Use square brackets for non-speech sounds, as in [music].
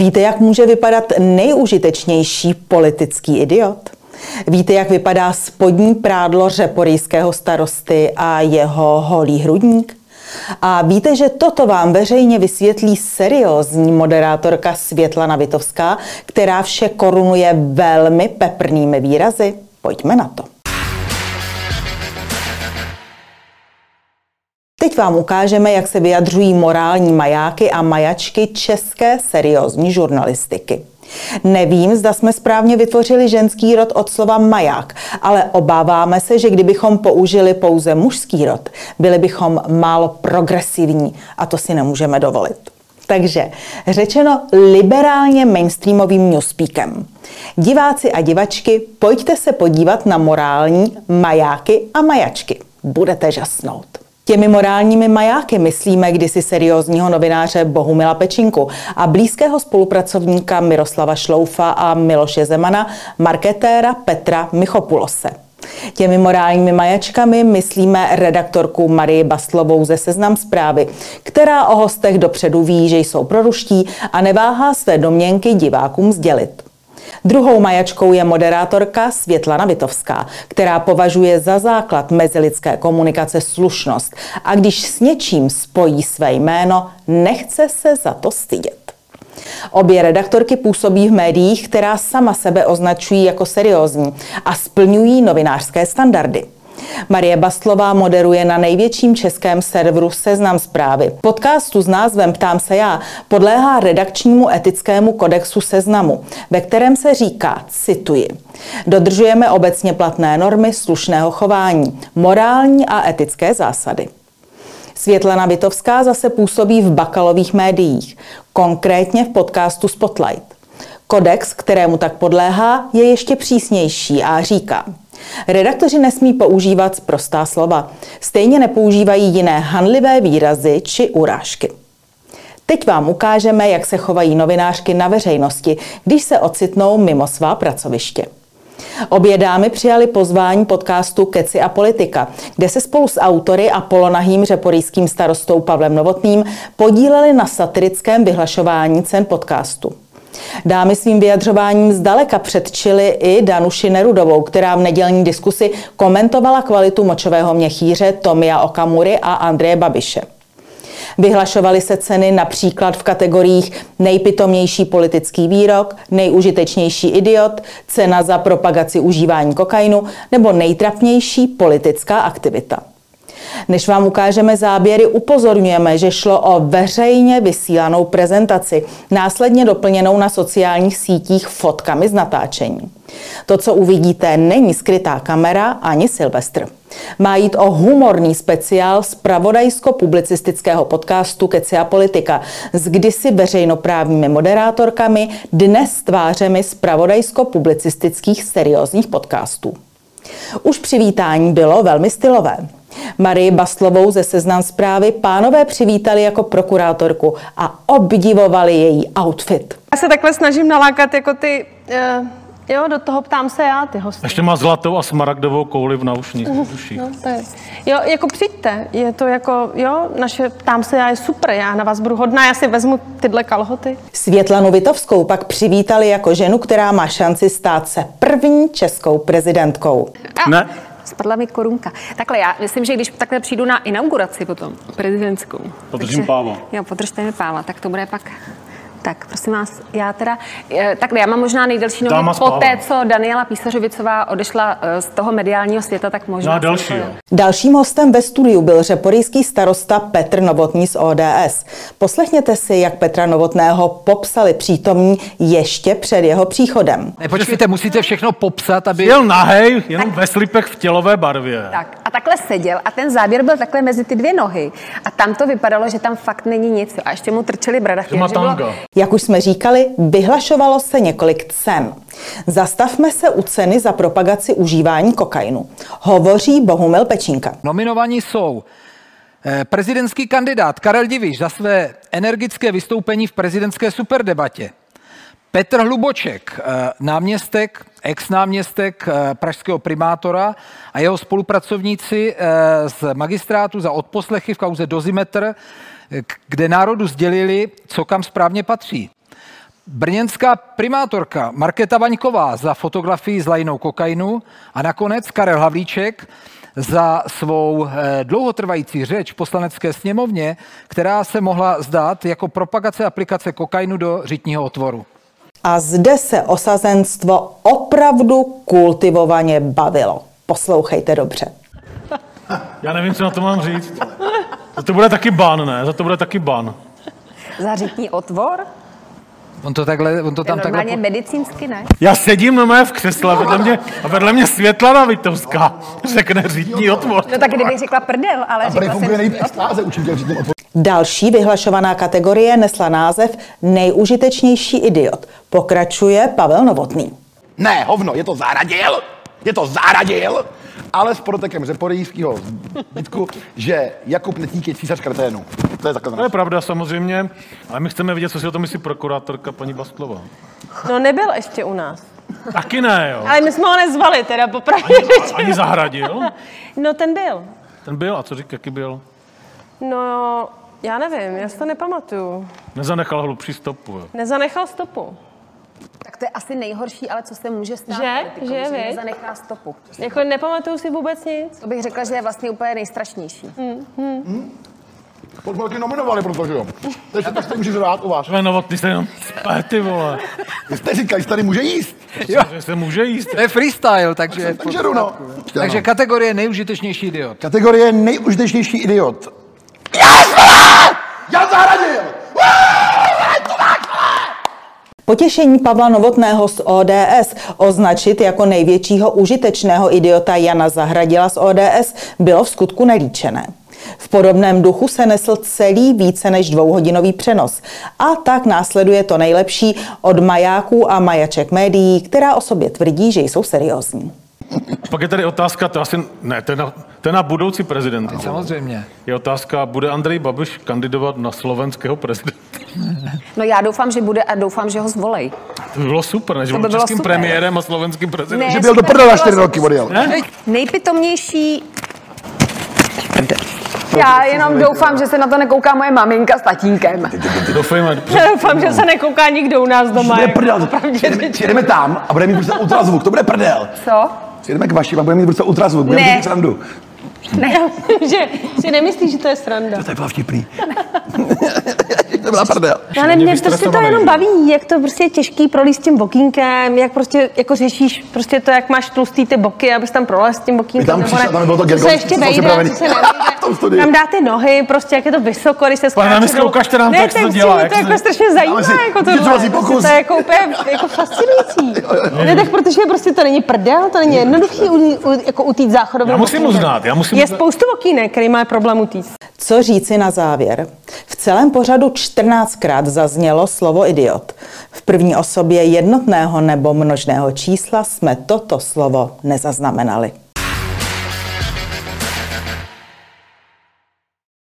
Víte, jak může vypadat nejužitečnější politický idiot? Víte, jak vypadá spodní prádlo řeporijského starosty a jeho holý hrudník? A víte, že toto vám veřejně vysvětlí seriózní moderátorka Světlana Vitovská, která vše korunuje velmi peprnými výrazy? Pojďme na to. Teď vám ukážeme, jak se vyjadřují morální majáky a majačky české seriózní žurnalistiky. Nevím, zda jsme správně vytvořili ženský rod od slova maják, ale obáváme se, že kdybychom použili pouze mužský rod, byli bychom málo progresivní a to si nemůžeme dovolit. Takže řečeno liberálně mainstreamovým newspeakem. Diváci a divačky, pojďte se podívat na morální majáky a majačky. Budete žasnout. Těmi morálními majáky myslíme kdysi seriózního novináře Bohumila Pečinku a blízkého spolupracovníka Miroslava Šloufa a Miloše Zemana, marketéra Petra Michopulose. Těmi morálními majačkami myslíme redaktorku Marii Bastlovou ze Seznam zprávy, která o hostech dopředu ví, že jsou proruští a neváhá své domněnky divákům sdělit. Druhou majačkou je moderátorka Světlana Vitovská, která považuje za základ mezilidské komunikace slušnost a když s něčím spojí své jméno, nechce se za to stydět. Obě redaktorky působí v médiích, která sama sebe označují jako seriózní a splňují novinářské standardy. Marie Bastlová moderuje na největším českém serveru Seznam zprávy. Podcastu s názvem Ptám se já podléhá redakčnímu etickému kodexu Seznamu, ve kterém se říká, cituji, Dodržujeme obecně platné normy slušného chování, morální a etické zásady. Světlana Vitovská zase působí v bakalových médiích, konkrétně v podcastu Spotlight. Kodex, kterému tak podléhá, je ještě přísnější a říká, Redaktoři nesmí používat prostá slova. Stejně nepoužívají jiné hanlivé výrazy či urážky. Teď vám ukážeme, jak se chovají novinářky na veřejnosti, když se ocitnou mimo svá pracoviště. Obě dámy přijali pozvání podcastu Keci a politika, kde se spolu s autory a polonahým řeporijským starostou Pavlem Novotným podíleli na satirickém vyhlašování cen podcastu. Dámy svým vyjadřováním zdaleka předčili i Danuši Nerudovou, která v nedělní diskusi komentovala kvalitu močového měchýře Tomia Okamury a Andreje Babiše. Vyhlašovaly se ceny například v kategoriích nejpitomnější politický výrok, nejužitečnější idiot, cena za propagaci užívání kokainu nebo nejtrapnější politická aktivita. Než vám ukážeme záběry, upozorňujeme, že šlo o veřejně vysílanou prezentaci, následně doplněnou na sociálních sítích fotkami z natáčení. To, co uvidíte, není skrytá kamera ani Silvestr. Má jít o humorný speciál z pravodajsko-publicistického podcastu Keci a politika s kdysi veřejnoprávními moderátorkami, dnes tvářemi z pravodajsko-publicistických seriózních podcastů. Už přivítání bylo velmi stylové. Marii Baslovou ze Seznam zprávy pánové přivítali jako prokurátorku a obdivovali její outfit. Já se takhle snažím nalákat jako ty uh... Jo, do toho ptám se já, ty hosty. Ještě má zlatou a smaragdovou kouli v naušních uh, no, to je. Jo, jako přijďte, je to jako, jo, naše ptám se já je super, já na vás budu hodná, já si vezmu tyhle kalhoty. Světlanu Vitovskou pak přivítali jako ženu, která má šanci stát se první českou prezidentkou. A. Ne, spadla mi korunka. Takhle já myslím, že když takhle přijdu na inauguraci potom, prezidentskou. Podržím páva. Jo, podržte mi páva, tak to bude pak tak prosím vás, já teda, eh, tak já mám možná nejdelší nohu po té, co Daniela Písařovicová odešla eh, z toho mediálního světa, tak možná... No další, jo. Dalším hostem ve studiu byl řeporijský starosta Petr Novotný z ODS. Poslechněte si, jak Petra Novotného popsali přítomní ještě před jeho příchodem. Ne, počkejte, musíte všechno popsat, aby... Jel nahej, jenom tak... ve slipech v tělové barvě. Tak a takhle seděl a ten záběr byl takhle mezi ty dvě nohy a tam to vypadalo, že tam fakt není nic a ještě mu trčeli bradavky. že bylo, jak už jsme říkali, vyhlašovalo se několik cen. Zastavme se u ceny za propagaci užívání kokainu. Hovoří Bohumil Pečínka. Nominovaní jsou eh, prezidentský kandidát Karel Diviš za své energické vystoupení v prezidentské superdebatě. Petr Hluboček, eh, náměstek, ex-náměstek eh, pražského primátora a jeho spolupracovníci z magistrátu za odposlechy v kauze Dozimetr kde národu sdělili, co kam správně patří. Brněnská primátorka Markéta Vaňková za fotografii s lajinou kokainu a nakonec Karel Havlíček za svou eh, dlouhotrvající řeč v poslanecké sněmovně, která se mohla zdát jako propagace aplikace kokainu do řitního otvoru. A zde se osazenstvo opravdu kultivovaně bavilo. Poslouchejte dobře. Já nevím, co na to mám říct. Za to bude taky ban, ne? Za to bude taky ban. Za řitní otvor? On to takhle, on to tam Normálně takhle... medicínsky, ne? Já sedím na mé v křesle vedle mě, a vedle mě Světlana Vitovská řekne řítní otvor. No tak kdybych řekla prdel, ale A řekla jsem extáze, odpor. Další vyhlašovaná kategorie nesla název Nejužitečnější idiot. Pokračuje Pavel Novotný. Ne, hovno, je to záradil, je to záradil, ale s protekem řeporijského zbytku, že Jakub Netník je císař kreténu. To je takhle. To je pravda samozřejmě, ale my chceme vidět, co si o tom myslí prokurátorka paní Bastlová. No nebyl ještě u nás. Taky ne, jo. Ale my jsme ho nezvali, teda popravdě Ani, řečeno. ani zahradil? [laughs] No ten byl. Ten byl, a co říká, jaký byl? No, já nevím, já si to nepamatuju. Nezanechal hlubší stopu, jo. Nezanechal stopu. Tak to je asi nejhorší, ale co se může stát Že? politikovi, Že, že nezanechá stopu. Jako nepamatuju si vůbec nic. To bych řekla, že je vlastně úplně nejstrašnější. To jsme taky nominovali, protože jo. Takže tak to můžeš rád u vás. Tvé novotný se jenom ty vole. Vy jste říkali, že tady může jíst. Jo, Že se může jíst. to je freestyle, takže... Takže jdu, no. Takže kategorie nejužitečnější idiot. Kategorie nejužitečnější idiot. Yes, vole! Já zahradil! Potěšení Pavla Novotného z ODS označit jako největšího užitečného idiota Jana Zahradila z ODS bylo v skutku nelíčené. V podobném duchu se nesl celý více než dvouhodinový přenos. A tak následuje to nejlepší od majáků a majaček médií, která o sobě tvrdí, že jsou seriózní. Pak je tady otázka, to asi, ne, to je na, to je na budoucí prezidenta. Samozřejmě. Je otázka, bude Andrej Babiš kandidovat na slovenského prezidenta? No já doufám, že bude a doufám, že ho zvolej. To by bylo super, než by byl bylo českým super. premiérem a slovenským prezidentem. Ne, Že byl do prdela čtyři bylo roky odjel. Ne? Nejpitomnější... Já jenom doufám, že se na to nekouká moje maminka s tatínkem. Doufejme. Já doufám, že se nekouká nikdo u nás doma. To bude jako prdel. přijedeme tam a budeme mít prostě ultrazvuk. To bude prdel. Co? Přijedeme k vašim a budeme mít prostě ultrazvuk. Budeme Ne. mít srandu. Ne, [laughs] že si nemyslíš, že to je sranda. To je byla vtipný. [laughs] to byla prdel. Ale mě prostě to jenom baví, jak to prostě je těžký prolíst tím bokínkem, jak prostě jako řešíš prostě to, jak máš tlustý ty boky, abys tam prolez tím bokínkem. My tam nebo přišel, tam bylo to co Gergo, se ještě co jsou vejde, připravený. co se V tom studiu. Tam dá ty nohy, prostě jak je to vysoko, když se Pane skáče náměstku, dolů. ukažte nám to, ne, jak se to tak dělá, jak to jako strašně zajímá, si jako to, to je jako úplně jako fascinující. [laughs] Ne, tak protože prostě to není prdel, to není jednoduchý u, u, jako utít záchodovým Já musím uznat, já musím Je uznat. spoustu bokínek, který má problém utíct. Co říci na závěr? V celém pořadu 14krát zaznělo slovo idiot. V první osobě jednotného nebo množného čísla jsme toto slovo nezaznamenali.